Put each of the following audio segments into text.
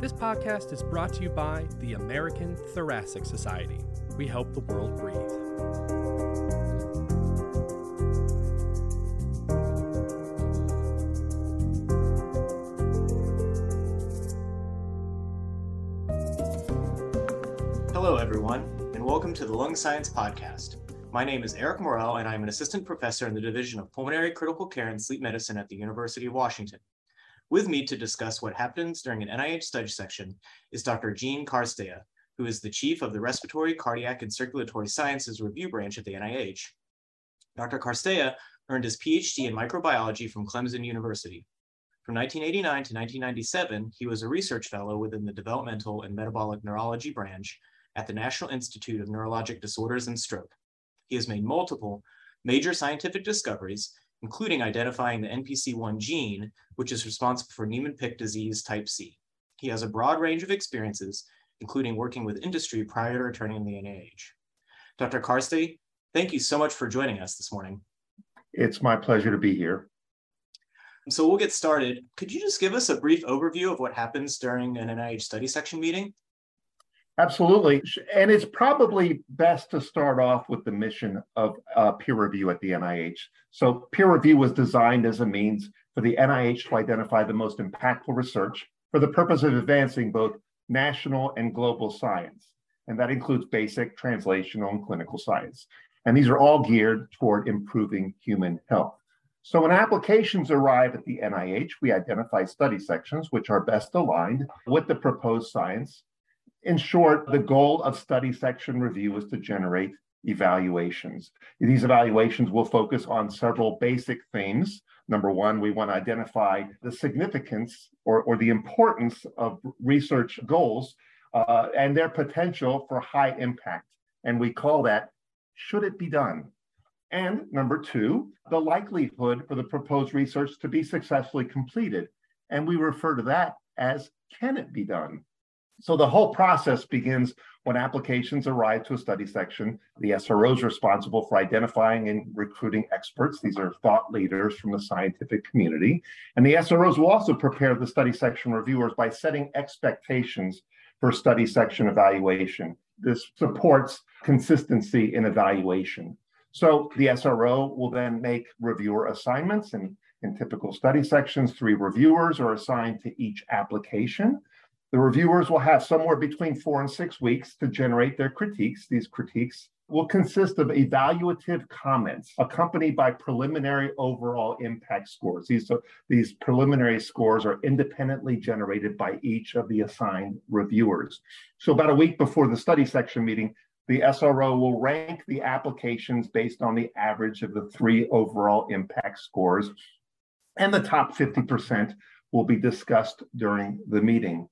This podcast is brought to you by the American Thoracic Society. We help the world breathe. Hello, everyone, and welcome to the Lung Science Podcast. My name is Eric Morrell, and I'm an assistant professor in the Division of Pulmonary Critical Care and Sleep Medicine at the University of Washington. With me to discuss what happens during an NIH study section is Dr. Gene Carstea, who is the chief of the Respiratory, Cardiac, and Circulatory Sciences Review Branch at the NIH. Dr. Carstea earned his PhD in microbiology from Clemson University. From 1989 to 1997, he was a research fellow within the Developmental and Metabolic Neurology branch at the National Institute of Neurologic Disorders and Stroke. He has made multiple major scientific discoveries, including identifying the NPC1 gene, which is responsible for Niemann-Pick disease type C. He has a broad range of experiences, including working with industry prior to returning to the NIH. Dr. Carstea, thank you so much for joining us this morning. It's my pleasure to be here. So we'll get started. Could you just give us a brief overview of what happens during an NIH study section meeting? Absolutely. And it's probably best to start off with the mission of uh, peer review at the NIH. So, peer review was designed as a means for the NIH to identify the most impactful research for the purpose of advancing both national and global science. And that includes basic, translational, and clinical science. And these are all geared toward improving human health. So when applications arrive at the NIH, we identify study sections which are best aligned with the proposed science. In short, the goal of study section review is to generate evaluations. These evaluations will focus on several basic themes. Number one, we want to identify the significance or, or the importance of research goals uh, and their potential for high impact. And we call that should it be done? And number two, the likelihood for the proposed research to be successfully completed. And we refer to that as can it be done? So the whole process begins when applications arrive to a study section. The SRO is responsible for identifying and recruiting experts. These are thought leaders from the scientific community. And the SROs will also prepare the study section reviewers by setting expectations for study section evaluation. This supports consistency in evaluation. So the SRO will then make reviewer assignments and in typical study sections, three reviewers are assigned to each application. The reviewers will have somewhere between four and six weeks to generate their critiques. These critiques will consist of evaluative comments accompanied by preliminary overall impact scores. These, so these preliminary scores are independently generated by each of the assigned reviewers. So about a week before the study section meeting, the SRO will rank the applications based on the average of the three overall impact scores, and the top 50% will be discussed during the meeting.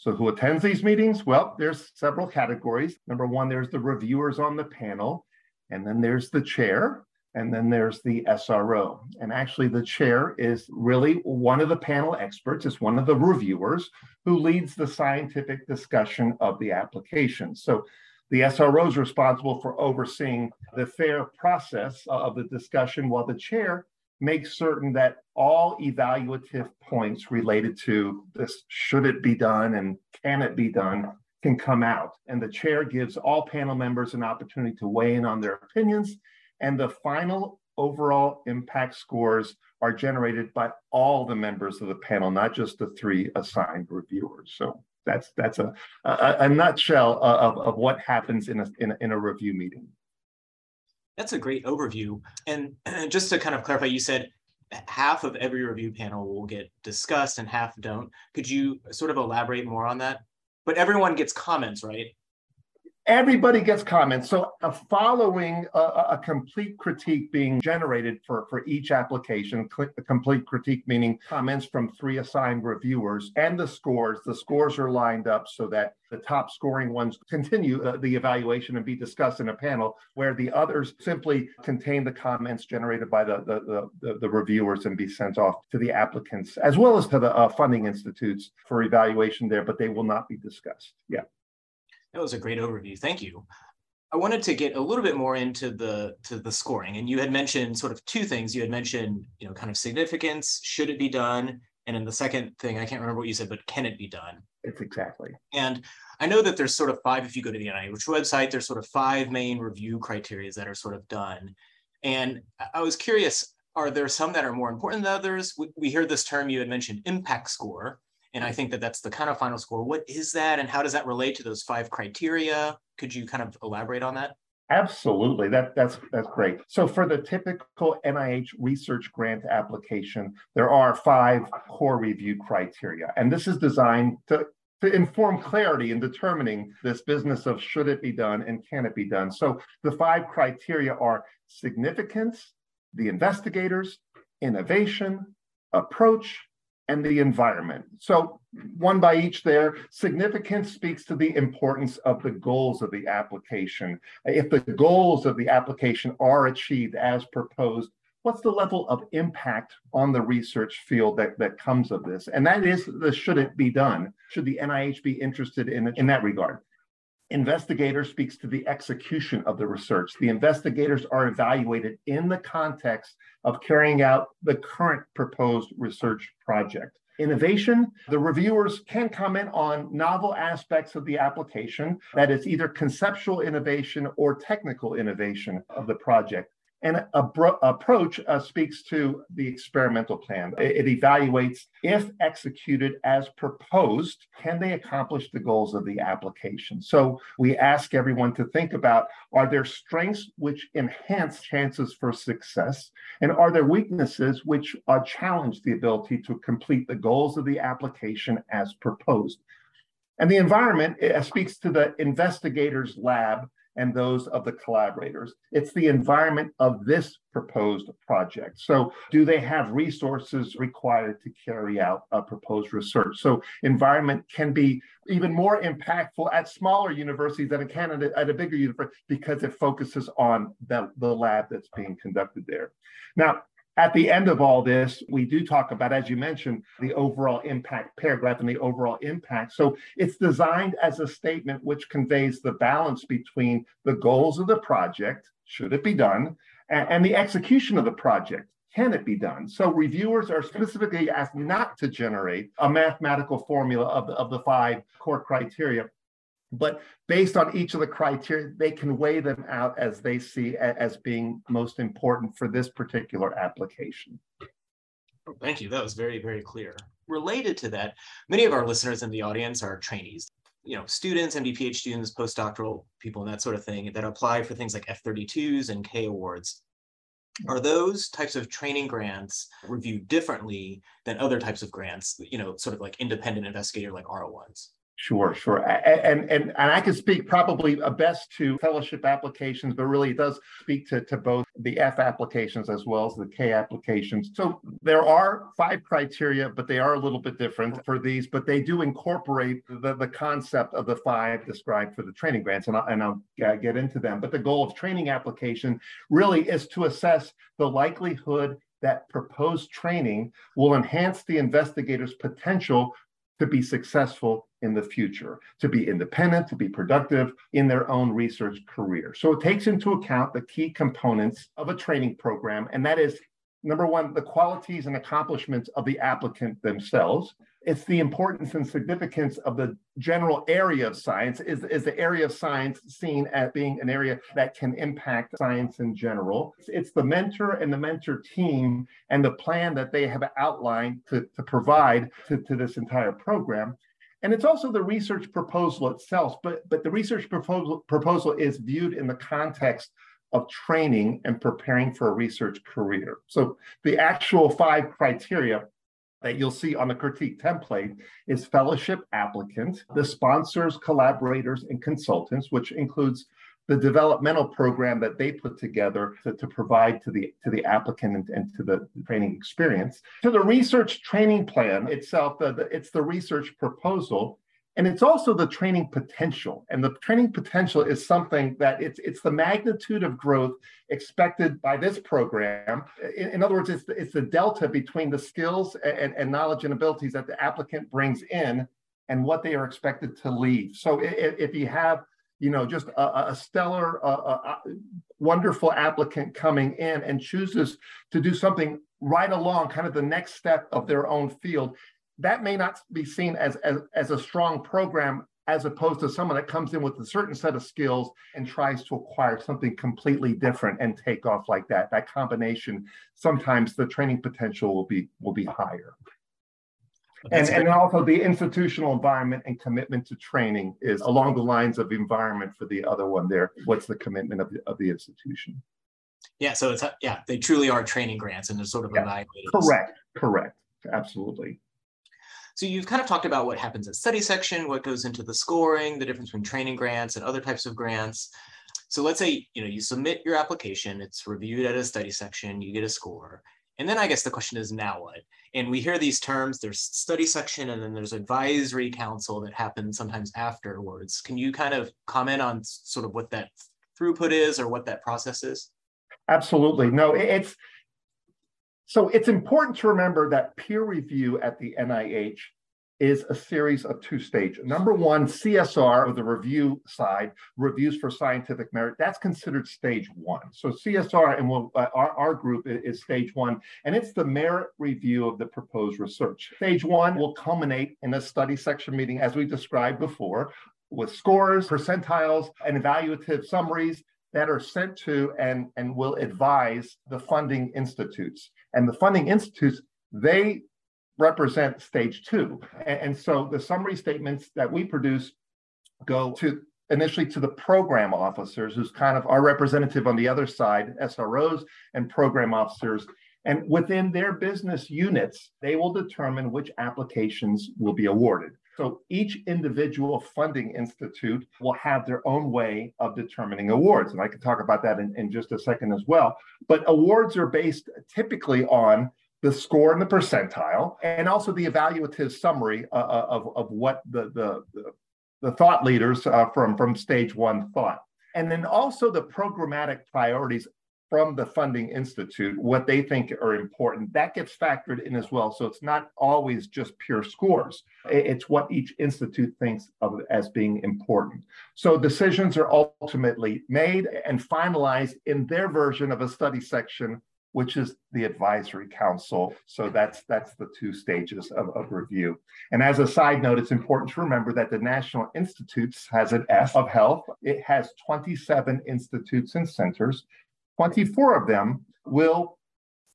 So, who attends these meetings? Well, there's several categories. Number one, there's the reviewers on the panel, and then there's the chair, and then there's the SRO. And actually, the chair is really one of the panel experts, is one of the reviewers who leads the scientific discussion of the application. So, the SRO is responsible for overseeing the fair process of the discussion, while the chair makes certain that all evaluative points related to this should it be done and can it be done can come out. And the chair gives all panel members an opportunity to weigh in on their opinions. And the final overall impact scores are generated by all the members of the panel, not just the three assigned reviewers. So that's that's a a, a nutshell of, of what happens in a, in a in a review meeting. That's a great overview. And just to kind of clarify, you said half of every review panel will get discussed and half don't. Could you sort of elaborate more on that? But everyone gets comments, right? Everybody gets comments. So, uh, following a, a, complete critique being generated for, for each application, a complete critique meaning comments from three assigned reviewers and the scores, the scores are lined up so that the top scoring ones continue uh, the evaluation and be discussed in a panel, where the others simply contain the comments generated by the, the, the, the reviewers and be sent off to the applicants, as well as to the uh, funding institutes for evaluation there, but they will not be discussed. Yeah. That was a great overview. Thank you. I wanted to get a little bit more into the to the scoring, and you had mentioned sort of two things. You had mentioned, you know, kind of significance, should it be done, and then the second thing, I can't remember what you said, but can it be done? It's exactly. And I know that there's sort of five, if you go to the NIH website, there's sort of five main review criteria that are sort of done. And I was curious, are there some that are more important than others? We, we hear this term you had mentioned, impact score. And I think that that's the kind of final score. What is that and how does that relate to those five criteria? Could you kind of elaborate on that? Absolutely. That, that's, that's great. So for the typical NIH research grant application, there are five core review criteria. And this is designed to, to inform clarity in determining this business of should it be done and can it be done. So the five criteria are significance, the investigators, innovation, approach, and the environment. So one by each there, significance speaks to the importance of the goals of the application. If the goals of the application are achieved as proposed, what's the level of impact on the research field that, that comes of this? And that is the should it be done? Should the NIH be interested in, in that regard? Investigator speaks to the execution of the research. The investigators are evaluated in the context of carrying out the current proposed research project. Innovation, the reviewers can comment on novel aspects of the application, that is either conceptual innovation or technical innovation of the project. And approach uh, speaks to the experimental plan. It, it, evaluates if executed as proposed, can they accomplish the goals of the application? So we ask everyone to think about are there strengths which enhance chances for success? And are there weaknesses which uh, challenge the ability to complete the goals of the application as proposed? And the environment uh, speaks to the investigator's lab and those of the collaborators. It's the environment of this proposed project. So, do they have resources required to carry out a proposed research? So, environment can be even more impactful at smaller universities than in Canada at a bigger university because it focuses on the, the lab that's being conducted there. Now, at the end of all this, we do talk about, as you mentioned, the overall impact paragraph and the overall impact. So it's designed as a statement which conveys the balance between the goals of the project, should it be done, and, and the execution of the project. Can it be done? So reviewers are specifically asked not to generate a mathematical formula of of the five core criteria, but based on each of the criteria, they can weigh them out as they see as being most important for this particular application. Oh, thank you. That was very, very clear. Related to that, many of our listeners in the audience are trainees, you know, students, MD, PhD students, postdoctoral people, and that sort of thing that apply for things like F32s and K awards. Are those types of training grants reviewed differently than other types of grants, you know, sort of like independent investigator like R01s? Sure, sure. And, and, and I can speak probably uh, best to fellowship applications, but really it does speak to, to both the F applications as well as the K applications. So there are five criteria, but they are a little bit different for these, but they do incorporate the, the concept of the five described for the training grants, and I'll, and I'll uh, get into them. But the goal of training application really is to assess the likelihood that proposed training will enhance the investigator's potential to be successful in the future, to be independent, to be productive in their own research career. So it takes into account the key components of a training program, and that is number one, the qualities and accomplishments of the applicant themselves. It's the importance and significance of the general area of science. Is, is the area of science seen as being an area that can impact science in general? It's, it's the mentor and the mentor team and the plan that they have outlined to, to provide to, to this entire program. And it's also the research proposal itself, but, but the research proposal, proposal is viewed in the context of training and preparing for a research career. So the actual five criteria that you'll see on the critique template is fellowship applicant, the sponsors, collaborators, and consultants, which includes the developmental program that they put together to, to provide to the to the applicant and, and, to the training experience to the research training plan itself the, the, it's the research proposal and it's also the training potential. And the training potential is something that it's it's the magnitude of growth expected by this program. In, in other words it's the, it's the delta between the skills and, and knowledge and abilities that the applicant brings in and what they are expected to leave. So if, if you have you know, just a, a stellar, uh, wonderful applicant coming in and chooses to do something right along, kind of the next step of their own field, that may not be seen as, as, as a strong program as opposed to someone that comes in with a certain set of skills and tries to acquire something completely different and take off like that. That combination, sometimes the training potential will be will be higher. And, and also the institutional environment and commitment to training is along the lines of environment for the other one there. What's the commitment of the, of the institution? Yeah, so it's yeah, they truly are training grants and they're sort of yeah. evaluated. Correct, correct, absolutely. So you've kind of talked about what happens at study section, what goes into the scoring, the difference between training grants and other types of grants. So let's say you know you submit your application, it's reviewed at a study section, you get a score. And then I guess the question is now what? And we hear these terms, there's study section and then there's advisory council that happens sometimes afterwards. Can you kind of comment on sort of what that throughput is or what that process is? Absolutely. No, it's so it's important to remember that peer review at the NIH is a series of two stages. Number one, CSR, or the review side, reviews for scientific merit, that's considered stage one. So CSR and we'll, uh, our, our group is stage one, and it's the merit review of the proposed research. Stage one will culminate in a study section meeting, as we described before, with scores, percentiles, and evaluative summaries that are sent to and, and will advise the funding institutes. And the funding institutes, they represent stage two. And, and so the summary statements that we produce go to initially to the program officers, who's kind of our representative on the other side, SROs and program officers. And within their business units, they will determine which applications will be awarded. So each individual funding institute will have their own way of determining awards. And I can talk about that in, in just a second as well. But awards are based typically on the score and the percentile, and also the evaluative summary uh, uh of, of what the, the, the, thought leaders uh, from, from stage one thought. And then also the programmatic priorities from the funding institute what they think are important. That gets factored in as well. So it's not always just pure scores. It's what each institute thinks of as being important. So decisions are ultimately made and finalized in their version of a study section which is the advisory council. So that's that's the two stages of, of review. And as a side note it's important to remember that the national institutes has an s of health. It has 27 institutes and centers 24 of them will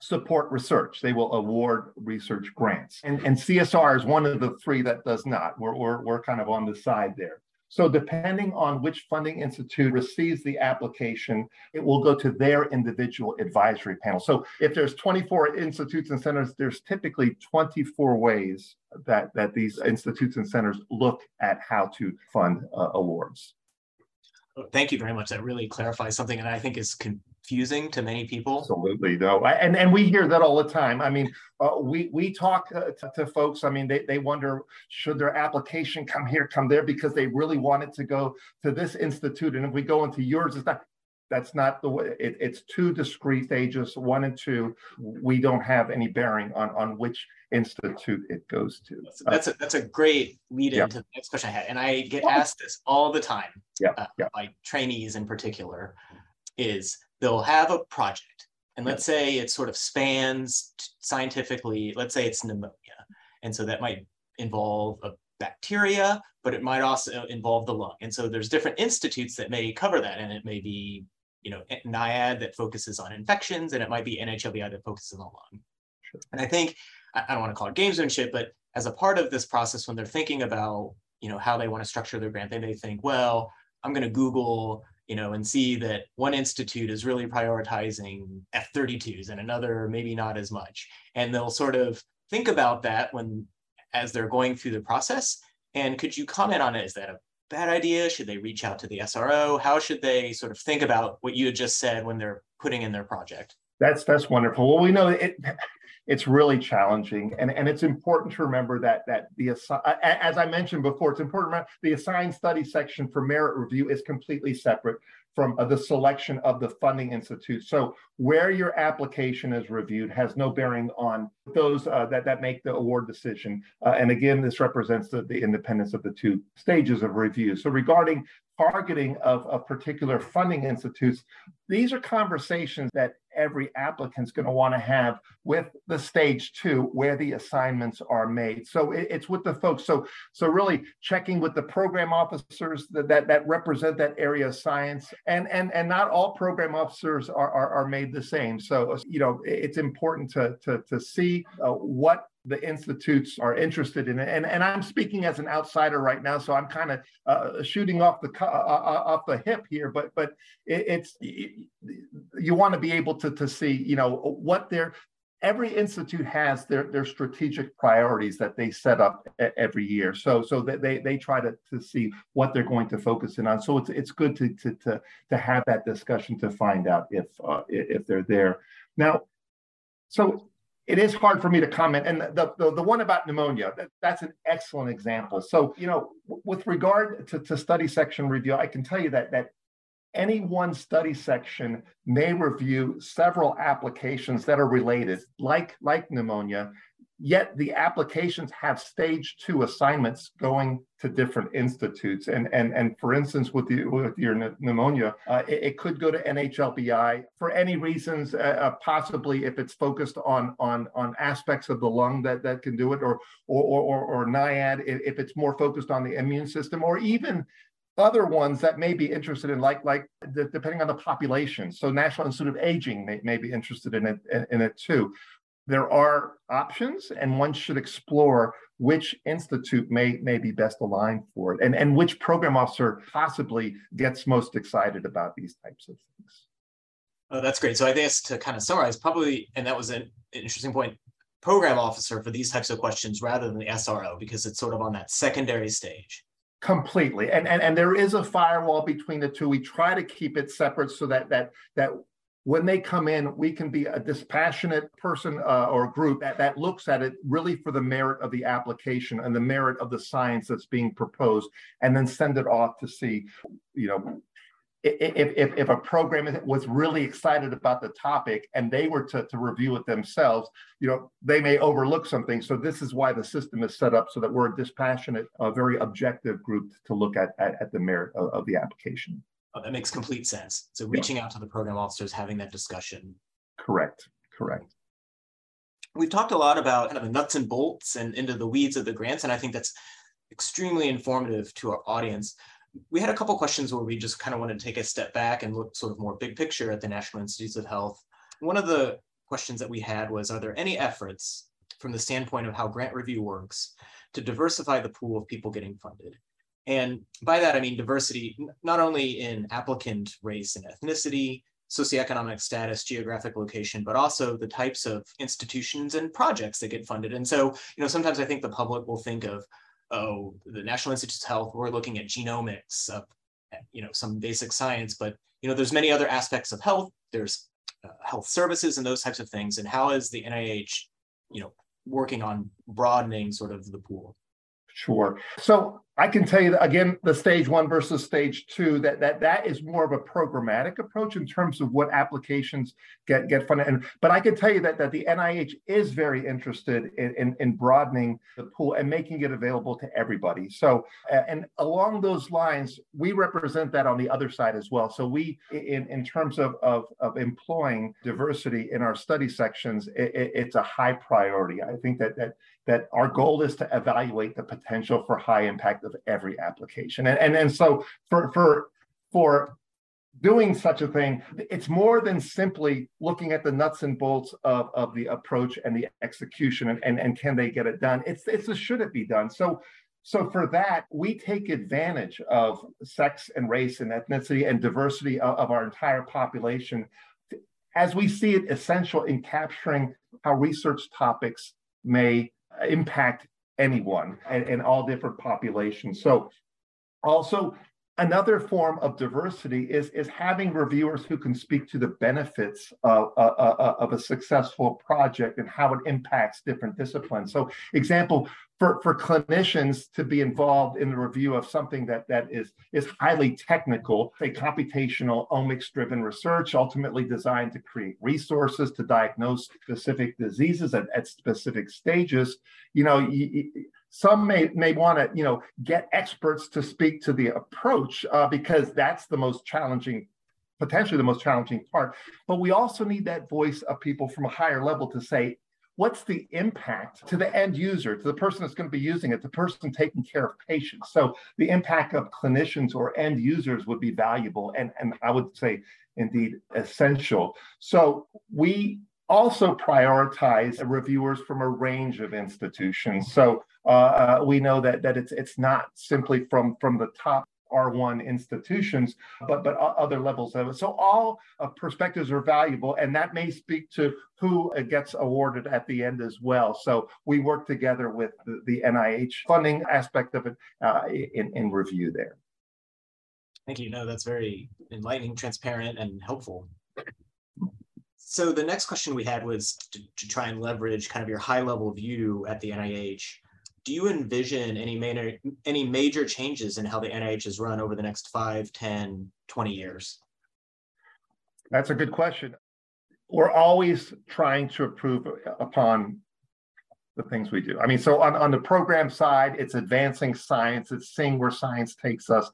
support research. They will award research grants. And, and CSR is one of the three that does not. We're, we're, we're kind of on the side there. So depending on which funding institute receives the application, it will go to their individual advisory panel. So if there's 24 institutes and centers, there's typically 24 ways that, that these institutes and centers look at how to fund uh, awards. Thank you very much. That really clarifies something that I think is con- confusing to many people. Absolutely, no, and and we hear that all the time. I mean, uh, we we talk uh, to, to, folks. I mean, they they wonder should their application come here, come there, because they really want it to go to this institute, and if we go into yours, it's not. That's not the way. It, it's two discrete stages, one and two. We don't have any bearing on on which institute it goes to. That's a, that's a great lead yeah. into the next question I had, and I get asked this all the time yeah, uh, yeah. by trainees in particular. Is they'll have a project and let's say it sort of spans scientifically let's say it's pneumonia and so that might involve a bacteria but it might also involve the lung and so there's different institutes that may cover that and it may be you know NIAID that focuses on infections and it might be NHLBI that focuses on the lung sure. and i think i don't want to call it gamesmanship but as a part of this process when they're thinking about you know how they want to structure their grant they may think well i'm going to google you know, and see that one institute is really prioritizing F32s and another maybe not as much. And they'll sort of think about that when as they're going through the process. And could you comment on it? Is that a bad idea? Should they reach out to the SRO? How should they sort of think about what you had just said when they're putting in their project? That's that's wonderful. Well, we know it it's really challenging. And, and it's important to remember that that the as i mentioned before it's important the assigned study section for merit review is completely separate from uh, the selection of the funding institute. So where your application is reviewed has no bearing on those uh, that that make the award decision. Uh, and again this represents the, the independence of the two stages of review. So regarding targeting of, of particular funding institutes, these are conversations that every applicant's going to want to have with the stage two where the assignments are made. So it, it's with the folks. So so really checking with the program officers that, that that represent that area of science, and and and not all program officers are are, are made the same. So you know it's important to to to see uh, what the institutes are interested in it. And, and I'm speaking as an outsider right now, so I'm kind of uh, shooting off the uh, uh, off the hip here. But but it, it's it, you want to be able to to see you know what their every institute has their their strategic priorities that they set up every year. So so that they they try to to see what they're going to focus in on. So it's it's good to to to to have that discussion to find out if uh, if they're there. Now, so it is hard for me to comment. And the, the, the one about pneumonia, that, that's an excellent example. So, you know, with regard to, to study section review, I can tell you that, that any one study section may review several applications that are related, like, like pneumonia, yet the applications have stage two assignments going to different institutes. And, and, and for instance, with, the, with your pneumonia, uh, it, it, could go to NHLBI for any reasons, uh, uh, possibly if it's focused on, on, on aspects of the lung that, that can do it, or, or, or, or NIAID if it's more focused on the immune system, or even other ones that may be interested in like like the, depending on the population so national institute of aging may, may be interested in it in, in it too there are options and one should explore which institute may, may be best aligned for it and, and which program officer possibly gets most excited about these types of things. Oh, that's great. So I guess to kind of summarize, probably, and that was an interesting point, program officer for these types of questions rather than the SRO, because it's sort of on that secondary stage. Completely. And, and, and there is a firewall between the two. We try to keep it separate so that, that, that when they come in, we can be a dispassionate person uh, or group that, that looks at it really for the merit of the application and the merit of the science that's being proposed, and then send it off to see, you know, if, if, if a program was really excited about the topic and they were to, to review it themselves, you know, they may overlook something. So this is why the system is set up so that we're a dispassionate, a very objective group to look at, at, at the merit of, of the application. Oh, that makes complete sense. So reaching yeah. out to the program officers, having that discussion. Correct. Correct. We've talked a lot about kind of the nuts and bolts and into the weeds of the grants, and I think that's extremely informative to our audience. We had a couple questions where we just kind of wanted to take a step back and look sort of more big picture at the National Institutes of Health. One of the questions that we had was, are there any efforts from the standpoint of how grant review works to diversify the pool of people getting funded? And by that, I mean diversity, not only in applicant race and ethnicity, socioeconomic status, geographic location, but also the types of institutions and projects that get funded. And so, you know, sometimes I think the public will think of, oh, the National Institutes of Health, we're looking at genomics, of, you know, some basic science, but, you know, there's many other aspects of health. There's uh, health services and those types of things. And how is the NIH, you know, working on broadening sort of the pool? Sure. So I can tell you that again, the stage one versus stage two, that that that is more of a programmatic approach in terms of what applications get get funded. And but I can tell you that that the NIH is very interested in, in, in broadening the pool and making it available to everybody. So and along those lines, we represent that on the other side as well. So we in, in terms of, of, of employing diversity in our study sections, it, it, it's a high priority. I think that that that our goal is to evaluate the potential for high impact of every application. And, and, and so for, for, for doing such a thing, it's more than simply looking at the nuts and bolts of, of the approach and the execution and, and, and can they get it done? It's, it's a should it be done? So so for that, we take advantage of sex and race and ethnicity and diversity of, of, our entire population as we see it essential in capturing how research topics may impact anyone and, and all different populations. So also another form of diversity is, is having reviewers who can speak to the benefits of, uh, uh, uh, of a successful project and how it impacts different disciplines. So example, for, for clinicians to be involved in the review of something that, that is, is highly technical, say computational omics driven research, ultimately designed to create resources to diagnose specific diseases at, at specific stages, you know, you, some may, may want to, you know, get experts to speak to the approach uh, because that's the most challenging potentially the most challenging part. But we also need that voice of people from a higher level to say, what's the impact to the end user, to the person that's going to be using it, the person taking care of patients. So the impact of clinicians or end users would be valuable and, and I would say indeed essential. So we also prioritize reviewers from a range of institutions. So uh, uh, we know that that it's it's not simply from from the top R1 institutions, but but other levels of it. So all uh, perspectives are valuable, and that may speak to who uh, gets awarded at the end as well. So we work together with the, the NIH funding aspect of it uh, in in review there. Thank you. No, that's very enlightening, transparent, and helpful. So the next question we had was to, to try and leverage kind of your high level view at the NIH do you envision any major any major changes in how the NIH is run over the next 5, 10, 20 years? That's a good question. We're always trying to improve upon the things we do. I mean, so on, on the program side, it's advancing science, it's seeing where science takes us.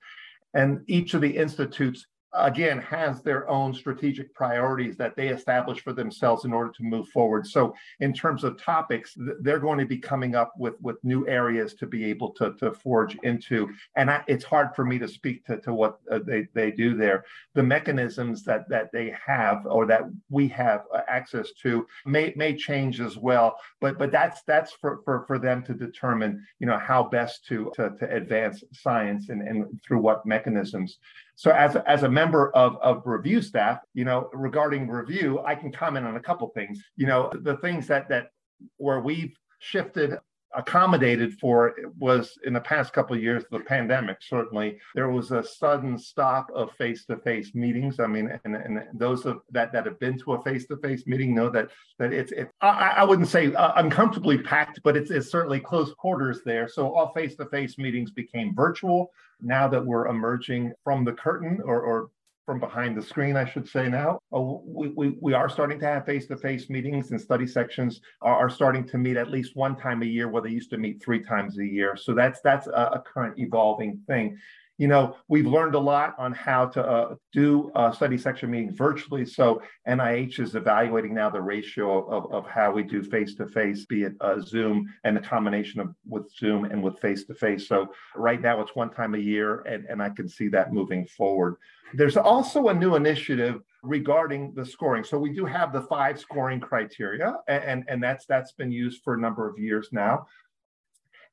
And each of the institutes again has their own strategic priorities that they establish for themselves in order to move forward. So in terms of topics they're going to be coming up with with new areas to be able to, to forge into. And I, it's hard for me to speak to, to what uh, they, they do there. The mechanisms that that they have or that we have uh, access to may may change as well but but that's that's for for, for them to determine you know how best to to, to advance science and, and through what mechanisms so as, as a member of, of review staff, you know, regarding review, I can comment on a couple things. You know, the things that that where we've shifted accommodated for was in the past couple of years the pandemic certainly. There was a sudden stop of face-to-face meetings. I mean and, and those of, that that have been to a face-to-face meeting know that that it's it, I, I wouldn't say uh, uncomfortably packed but it's, it's certainly close quarters there. So all face-to-face meetings became virtual. Now that we're emerging from the curtain or, or from behind the screen, I should say now. Oh, we, we, we are starting to have face-to-face meetings and study sections are, are, starting to meet at least one time a year where they used to meet three times a year. So that's that's a, a current evolving thing you know, we've learned a lot on how to uh, do uh, study section meetings virtually. So NIH is evaluating now the ratio of, of how we do face-to-face, be it uh, Zoom and the combination of with Zoom and with face-to-face. So right now it's one time a year and, and I can see that moving forward. There's also a new initiative regarding the scoring. So we do have the five scoring criteria and, and that's that's been used for a number of years now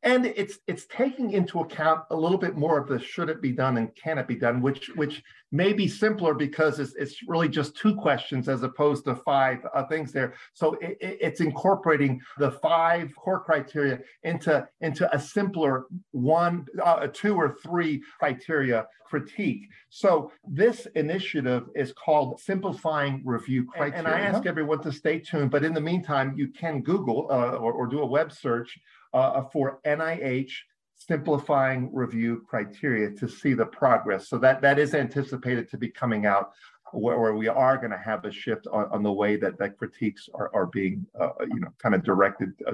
and it's it's taking into account a little bit more of the should it be done and can it be done which which may be simpler because it's, it's really just two questions as opposed to five uh, things there. So it, it's incorporating the five core criteria into into a simpler one uh, two or three criteria critique. So this initiative is called simplifying review criteria and, and i ask everyone to stay tuned but in the meantime you can google uh, or, or do a web search uh, for NIH simplifying review criteria to see the progress. So that, that is anticipated to be coming out where, where we are going to have a shift on, on the way that, that critiques are, are being, uh, you know, kind of directed uh,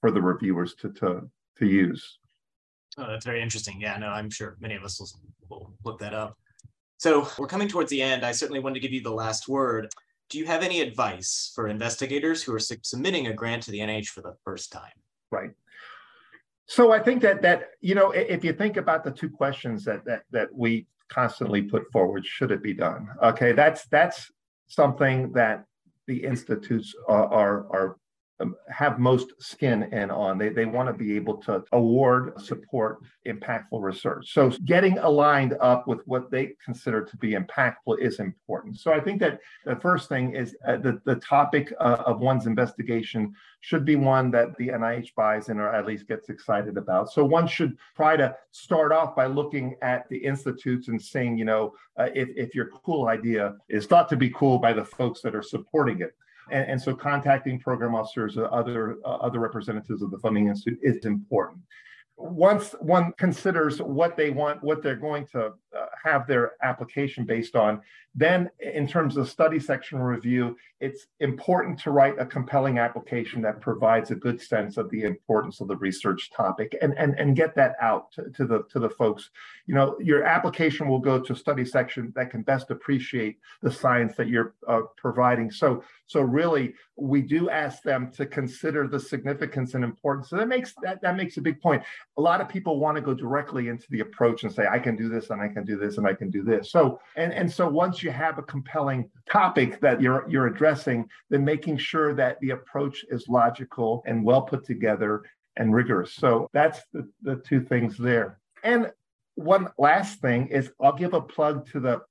for the reviewers to, to, to use. Oh, that's very interesting. Yeah, no, I'm sure many of us will, will look that up. So we're coming towards the end. I certainly wanted to give you the last word. Do you have any advice for investigators who are submitting a grant to the NIH for the first time? Right. So I think that that you know if you think about the two questions that that that we constantly put forward, should it be done? Okay, that's that's something that the institutes are are, are have most skin in on. They, they want to be able to award, support impactful research. So getting aligned up with what they consider to be impactful is important. So I think that the first thing is uh, the, the topic uh, of one's investigation should be one that the NIH buys in or at least gets excited about. So one should try to start off by looking at the institutes and saying, you know, uh, if, if your cool idea is thought to be cool by the folks that are supporting it. And, and so contacting program officers or other, uh, other representatives of the funding institute is important. Once one considers what they want, what they're going to have their application based on. Then, in terms of study section review, it's important to write a compelling application that provides a good sense of the importance of the research topic and, and, and get that out to, to the to the folks. You know, your application will go to study section that can best appreciate the science that you're uh, providing. So, so really, we do ask them to consider the significance and importance. So that makes that that makes a big point. A lot of people want to go directly into the approach and say, I can do this and I can do this and I can do this. So and and so once you have a compelling topic that you're you're addressing, then making sure that the approach is logical and well put together and rigorous. So that's the, the two things there. And one last thing is I'll give a plug to the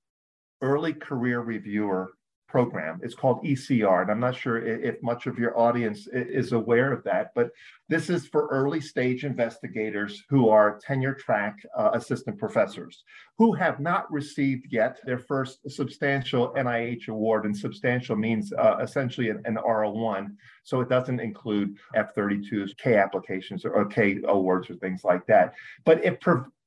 early career reviewer program. It's called ECR, and I'm not sure if much of your audience is aware of that, but this is for early stage investigators who are tenure track uh, assistant professors who have not received yet their first substantial NIH award, and substantial means uh, essentially an, an R01. So it doesn't include F32s, K applications, or K awards, or things like that. But if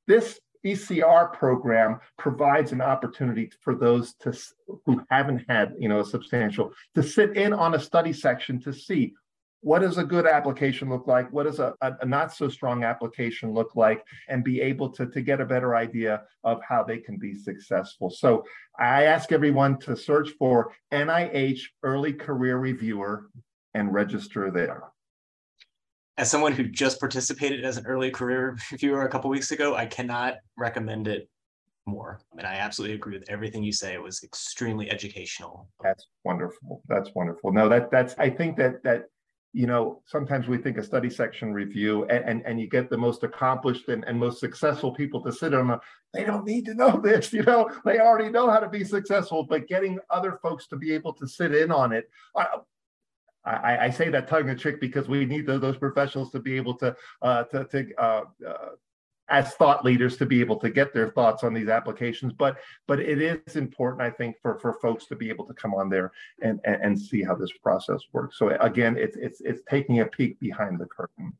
this ECR program provides an opportunity for those to who haven't had you know a substantial to sit in on a study section to see what does a good application look like what does a, a, a, not so strong application look like and be able to, to get a better idea of how they can be successful. So i ask everyone to search for nih early career reviewer and register there as someone who just participated as an early career reviewer a couple weeks ago, I cannot recommend it more. And I absolutely agree with everything you say. It was extremely educational. That's wonderful. That's wonderful. No, that that's I think that that you know, sometimes we think a study section review and, and, and you get the most accomplished and, and most successful people to sit on they don't need to know this, you know, they already know how to be successful, but getting other folks to be able to sit in on it. Uh, I, I, say that tongue in cheek because we need those, those professionals to be able to uh, to, to uh, uh, as thought leaders to be able to get their thoughts on these applications. But but it is important, I think, for for folks to be able to come on there and and, and see how this process works. So again, it's it's it's taking a peek behind the curtain.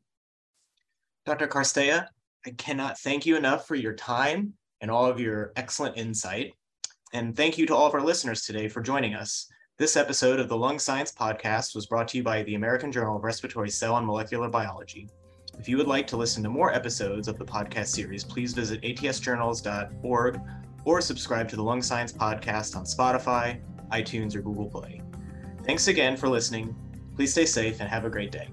Dr. Carstea, I cannot thank you enough for your time and all of your excellent insight. And thank you to all of our listeners today for joining us. This episode of the Lung Science Podcast was brought to you by the American Journal of Respiratory Cell and Molecular Biology. If you would like to listen to more episodes of the podcast series, please visit atsjournals.org or subscribe to the Lung Science Podcast on Spotify, iTunes, or Google Play. Thanks again for listening. Please stay safe and have a great day.